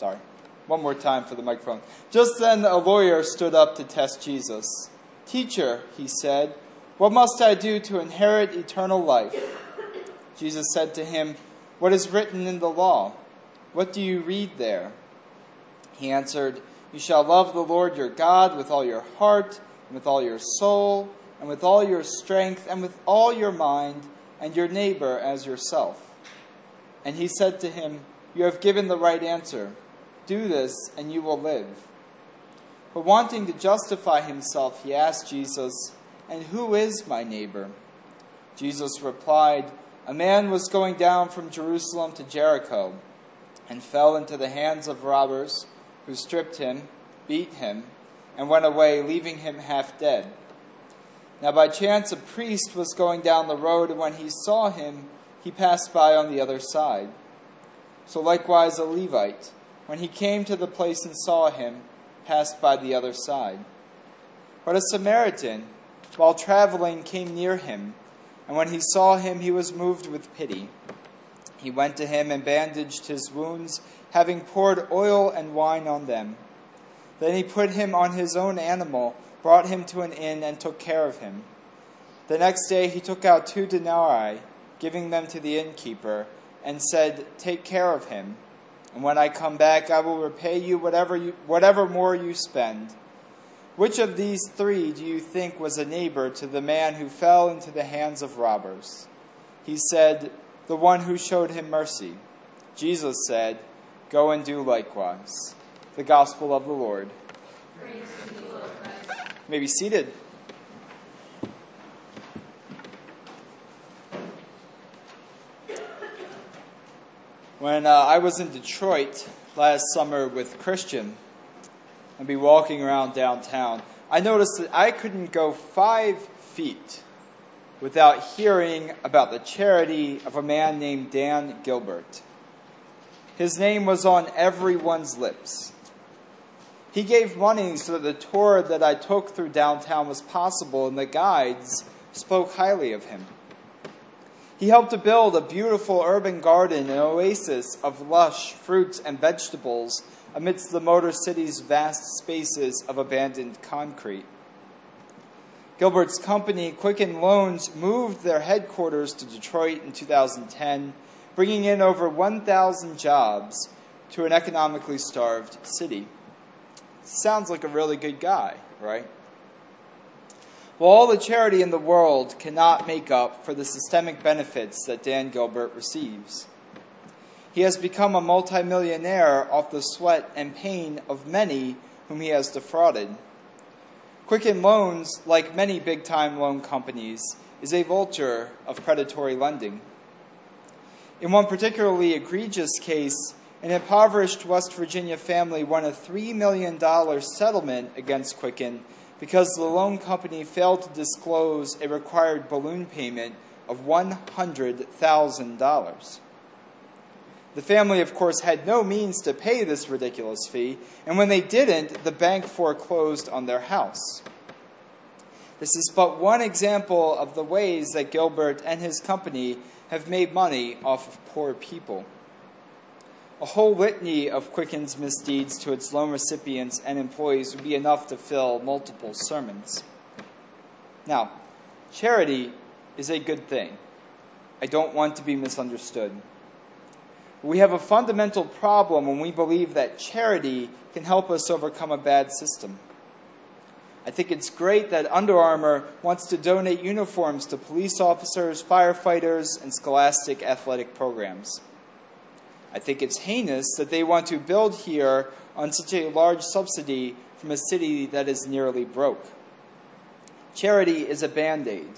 Sorry. One more time for the microphone. Just then a lawyer stood up to test Jesus. Teacher, he said, what must I do to inherit eternal life? Jesus said to him, What is written in the law? What do you read there? He answered, You shall love the Lord your God with all your heart, and with all your soul, and with all your strength, and with all your mind, and your neighbor as yourself. And he said to him, You have given the right answer. Do this, and you will live. But wanting to justify himself, he asked Jesus, And who is my neighbor? Jesus replied, A man was going down from Jerusalem to Jericho, and fell into the hands of robbers, who stripped him, beat him, and went away, leaving him half dead. Now by chance a priest was going down the road, and when he saw him, he passed by on the other side. So likewise a Levite, when he came to the place and saw him, passed by the other side. But a Samaritan, while traveling, came near him, and when he saw him, he was moved with pity. He went to him and bandaged his wounds, having poured oil and wine on them. Then he put him on his own animal, brought him to an inn, and took care of him. The next day he took out two denarii, giving them to the innkeeper, and said, Take care of him, and when I come back, I will repay you whatever, you, whatever more you spend. Which of these three do you think was a neighbor to the man who fell into the hands of robbers? He said, The one who showed him mercy. Jesus said, Go and do likewise. The Gospel of the Lord. You, Lord may be seated. When uh, I was in Detroit last summer with Christian and be walking around downtown, I noticed that I couldn't go five feet without hearing about the charity of a man named Dan Gilbert. His name was on everyone's lips. He gave money so that the tour that I took through downtown was possible, and the guides spoke highly of him. He helped to build a beautiful urban garden, an oasis of lush fruits and vegetables amidst the Motor City's vast spaces of abandoned concrete. Gilbert's company, Quicken Loans, moved their headquarters to Detroit in 2010, bringing in over 1,000 jobs to an economically starved city. Sounds like a really good guy, right? All the charity in the world cannot make up for the systemic benefits that Dan Gilbert receives. He has become a multimillionaire off the sweat and pain of many whom he has defrauded. Quicken Loans, like many big time loan companies, is a vulture of predatory lending. In one particularly egregious case, an impoverished West Virginia family won a $3 million settlement against Quicken because the loan company failed to disclose a required balloon payment of $100,000. The family, of course, had no means to pay this ridiculous fee, and when they didn't, the bank foreclosed on their house. This is but one example of the ways that Gilbert and his company have made money off of poor people. A whole litany of Quicken's misdeeds to its loan recipients and employees would be enough to fill multiple sermons. Now, charity is a good thing. I don't want to be misunderstood. We have a fundamental problem when we believe that charity can help us overcome a bad system. I think it's great that Under Armour wants to donate uniforms to police officers, firefighters, and scholastic athletic programs. I think it's heinous that they want to build here on such a large subsidy from a city that is nearly broke. Charity is a band aid.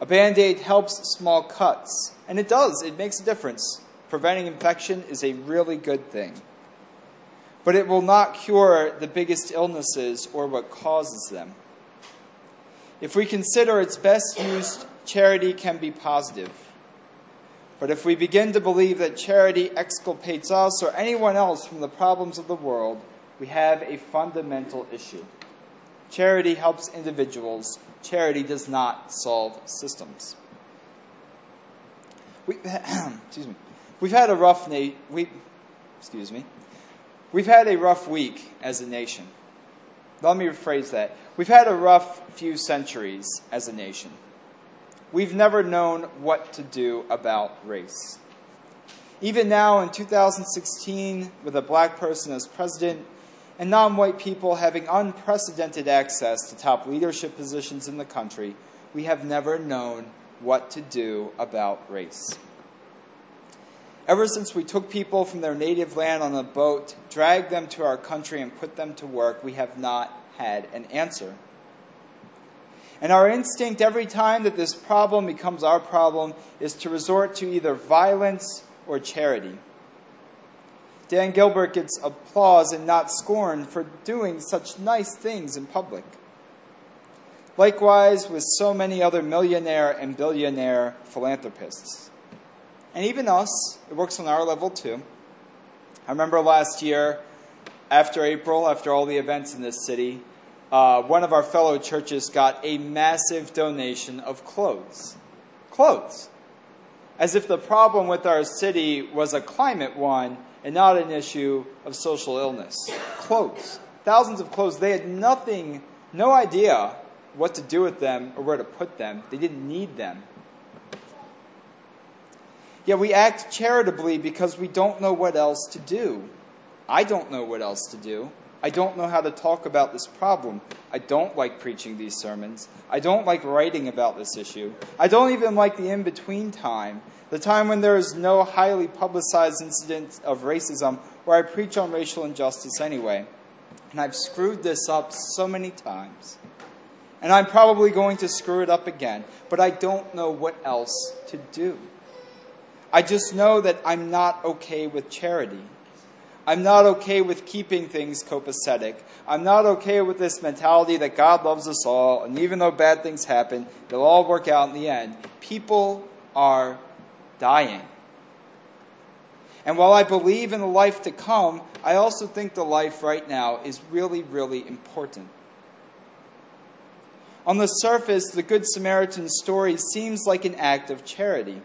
A band aid helps small cuts, and it does, it makes a difference. Preventing infection is a really good thing. But it will not cure the biggest illnesses or what causes them. If we consider its best use, charity can be positive. But if we begin to believe that charity exculpates us or anyone else from the problems of the world, we have a fundamental issue. Charity helps individuals, charity does not solve systems. We, excuse me. We've had a rough na- we, excuse me, we've had a rough week as a nation. Let me rephrase that. We've had a rough few centuries as a nation. We've never known what to do about race. Even now in 2016, with a black person as president and non white people having unprecedented access to top leadership positions in the country, we have never known what to do about race. Ever since we took people from their native land on a boat, dragged them to our country, and put them to work, we have not had an answer. And our instinct every time that this problem becomes our problem is to resort to either violence or charity. Dan Gilbert gets applause and not scorn for doing such nice things in public. Likewise, with so many other millionaire and billionaire philanthropists. And even us, it works on our level too. I remember last year, after April, after all the events in this city, uh, one of our fellow churches got a massive donation of clothes. Clothes. As if the problem with our city was a climate one and not an issue of social illness. Clothes. Thousands of clothes. They had nothing, no idea what to do with them or where to put them. They didn't need them. Yet we act charitably because we don't know what else to do. I don't know what else to do. I don't know how to talk about this problem. I don't like preaching these sermons. I don't like writing about this issue. I don't even like the in between time, the time when there is no highly publicized incident of racism where I preach on racial injustice anyway. And I've screwed this up so many times. And I'm probably going to screw it up again, but I don't know what else to do. I just know that I'm not okay with charity. I'm not okay with keeping things copacetic. I'm not okay with this mentality that God loves us all, and even though bad things happen, they'll all work out in the end. People are dying. And while I believe in the life to come, I also think the life right now is really, really important. On the surface, the Good Samaritan story seems like an act of charity.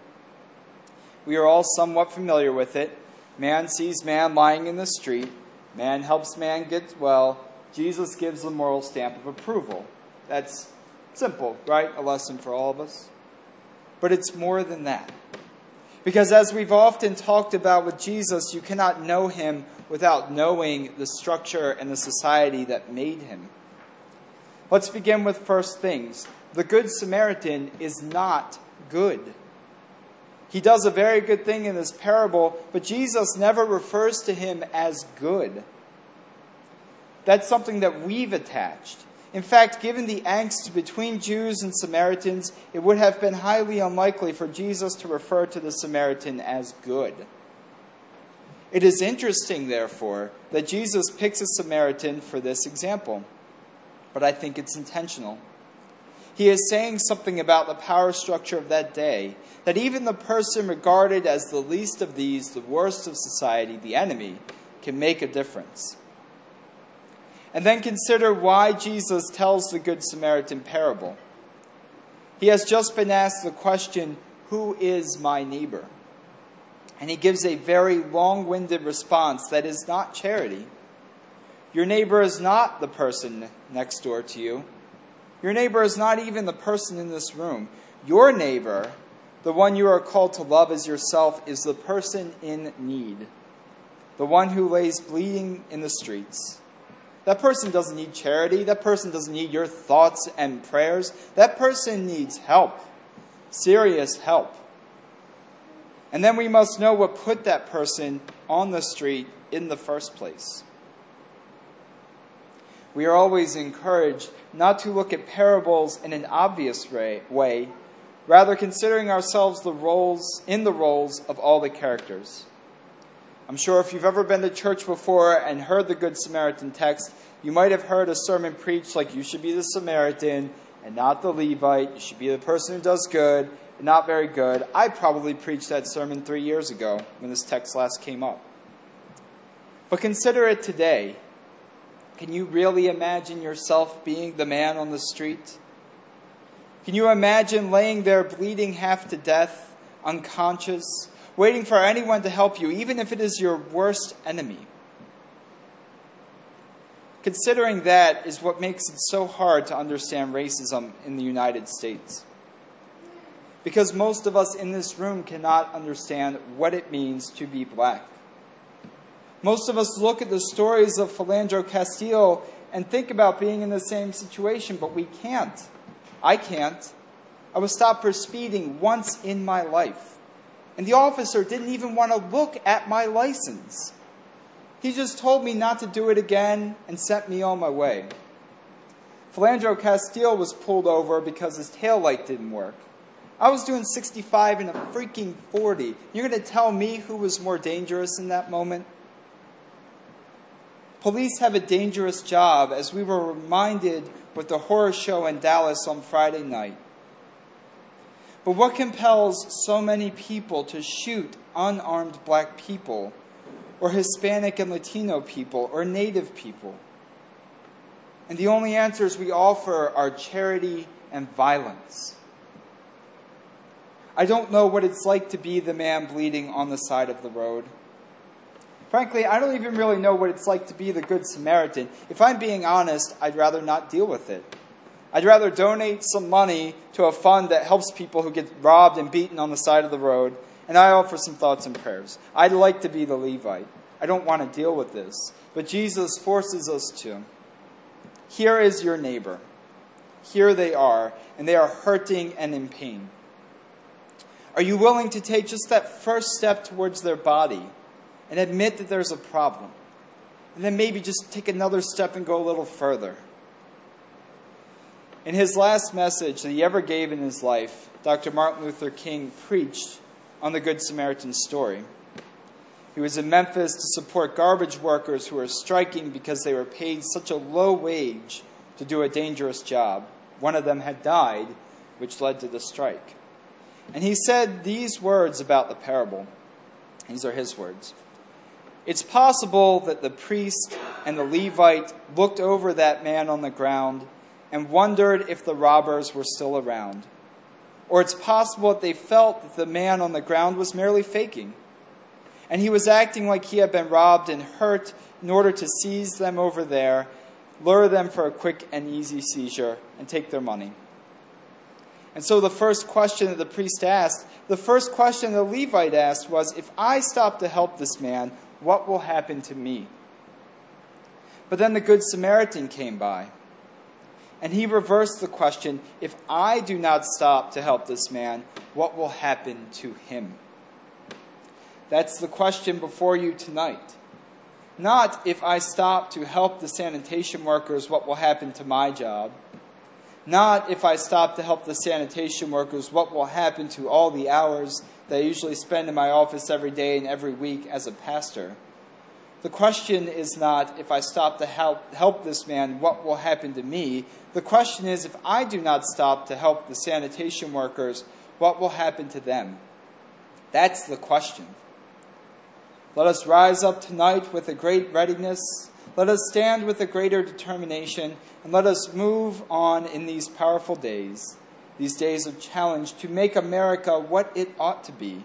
We are all somewhat familiar with it. Man sees man lying in the street. Man helps man get well. Jesus gives the moral stamp of approval. That's simple, right? A lesson for all of us. But it's more than that. Because as we've often talked about with Jesus, you cannot know him without knowing the structure and the society that made him. Let's begin with first things. The Good Samaritan is not good. He does a very good thing in this parable, but Jesus never refers to him as good. That's something that we've attached. In fact, given the angst between Jews and Samaritans, it would have been highly unlikely for Jesus to refer to the Samaritan as good. It is interesting, therefore, that Jesus picks a Samaritan for this example, but I think it's intentional. He is saying something about the power structure of that day, that even the person regarded as the least of these, the worst of society, the enemy, can make a difference. And then consider why Jesus tells the Good Samaritan parable. He has just been asked the question, Who is my neighbor? And he gives a very long winded response that is not charity. Your neighbor is not the person next door to you. Your neighbor is not even the person in this room. Your neighbor, the one you are called to love as yourself, is the person in need, the one who lays bleeding in the streets. That person doesn't need charity. That person doesn't need your thoughts and prayers. That person needs help, serious help. And then we must know what put that person on the street in the first place we are always encouraged not to look at parables in an obvious way, rather considering ourselves the roles in the roles of all the characters. I'm sure if you've ever been to church before and heard the Good Samaritan text, you might have heard a sermon preached like you should be the Samaritan and not the Levite. You should be the person who does good and not very good. I probably preached that sermon three years ago when this text last came up. But consider it today can you really imagine yourself being the man on the street? Can you imagine laying there bleeding half to death, unconscious, waiting for anyone to help you, even if it is your worst enemy. Considering that is what makes it so hard to understand racism in the United States. Because most of us in this room cannot understand what it means to be black. Most of us look at the stories of Philando Castile and think about being in the same situation, but we can't. I can't. I was stopped for speeding once in my life. And the officer didn't even want to look at my license. He just told me not to do it again and sent me on my way. Philando Castile was pulled over because his tail light didn't work. I was doing 65 in a freaking 40. You're going to tell me who was more dangerous in that moment? Police have a dangerous job, as we were reminded with the horror show in Dallas on Friday night. But what compels so many people to shoot unarmed black people or Hispanic and Latino people, or Native people. And the only answers we offer are charity and violence. I don't know what it's like to be the man bleeding on the side of the road. Frankly, I don't even really know what it's like to be the Good Samaritan. If I'm being honest, I'd rather not deal with it. I'd rather donate some money to a fund that helps people who get robbed and beaten on the side of the road and I offer some thoughts and prayers. I'd like to be the Levite. I don't want to deal with this. But Jesus forces us to. Here is your neighbor. Here they are, and they are hurting and in pain. Are you willing to take just that first step towards their body and admit that there's a problem? And then maybe just take another step and go a little further. In his last message that he ever gave in his life, Dr. Martin Luther King preached on the Good Samaritan story. He was in Memphis to support garbage workers who were striking because they were paid such a low wage to do a dangerous job. One of them had died, which led to the strike. And he said these words about the parable. These are his words. It's possible that the priest and the Levite looked over that man on the ground and wondered if the robbers were still around. Or it's possible that they felt that the man on the ground was merely faking. And he was acting like he had been robbed and hurt in order to seize them over there, lure them for a quick and easy seizure, and take their money. And so the first question that the priest asked, the first question the Levite asked was If I stop to help this man, what will happen to me? But then the Good Samaritan came by. And he reversed the question if I do not stop to help this man, what will happen to him? That's the question before you tonight. Not if I stop to help the sanitation workers, what will happen to my job. Not if I stop to help the sanitation workers, what will happen to all the hours that I usually spend in my office every day and every week as a pastor. The question is not if I stop to help, help this man, what will happen to me? The question is if I do not stop to help the sanitation workers, what will happen to them? That's the question. Let us rise up tonight with a great readiness. Let us stand with a greater determination, and let us move on in these powerful days, these days of challenge, to make America what it ought to be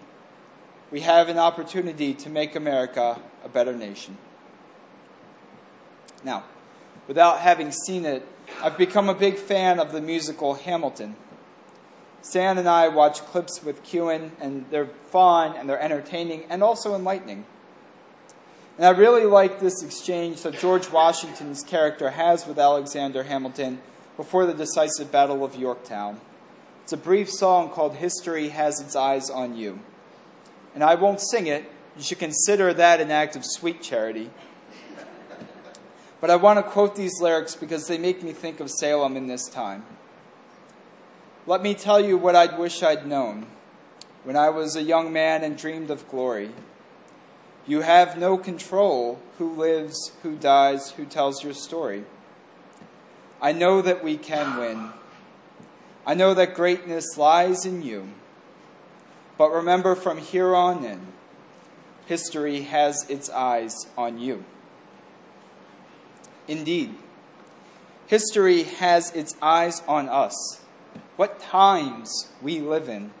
we have an opportunity to make America a better nation. Now, without having seen it, I've become a big fan of the musical Hamilton. Stan and I watch clips with Kewen, and they're fun and they're entertaining and also enlightening. And I really like this exchange that George Washington's character has with Alexander Hamilton before the decisive Battle of Yorktown. It's a brief song called History Has Its Eyes on You and I won't sing it. You should consider that an act of sweet charity. But I want to quote these lyrics because they make me think of Salem in this time. Let me tell you what I'd wish I'd known when I was a young man and dreamed of glory. You have no control who lives, who dies, who tells your story. I know that we can win. I know that greatness lies in you. But remember, from here on in, history has its eyes on you. Indeed, history has its eyes on us. What times we live in.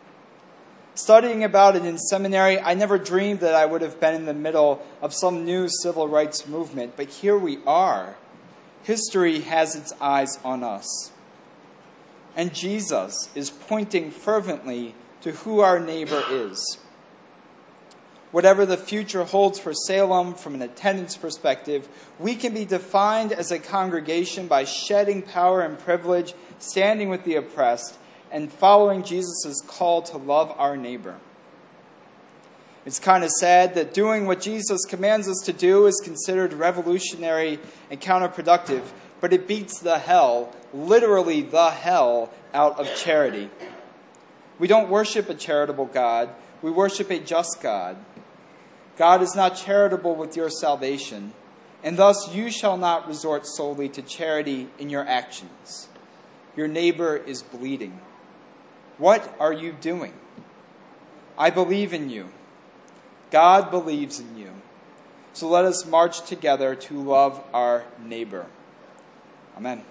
Studying about it in seminary, I never dreamed that I would have been in the middle of some new civil rights movement, but here we are. History has its eyes on us. And Jesus is pointing fervently to who our neighbor is. Whatever the future holds for Salem from an attendance perspective, we can be defined as a congregation by shedding power and privilege, standing with the oppressed, and following Jesus' call to love our neighbor. It's kind of sad that doing what Jesus commands us to do is considered revolutionary and counterproductive, but it beats the hell, literally the hell, out of charity. We don't worship a charitable God, we worship a just God. God is not charitable with your salvation, and thus you shall not resort solely to charity in your actions. Your neighbor is bleeding. What are you doing? I believe in you. God believes in you. So let us march together to love our neighbor. Amen.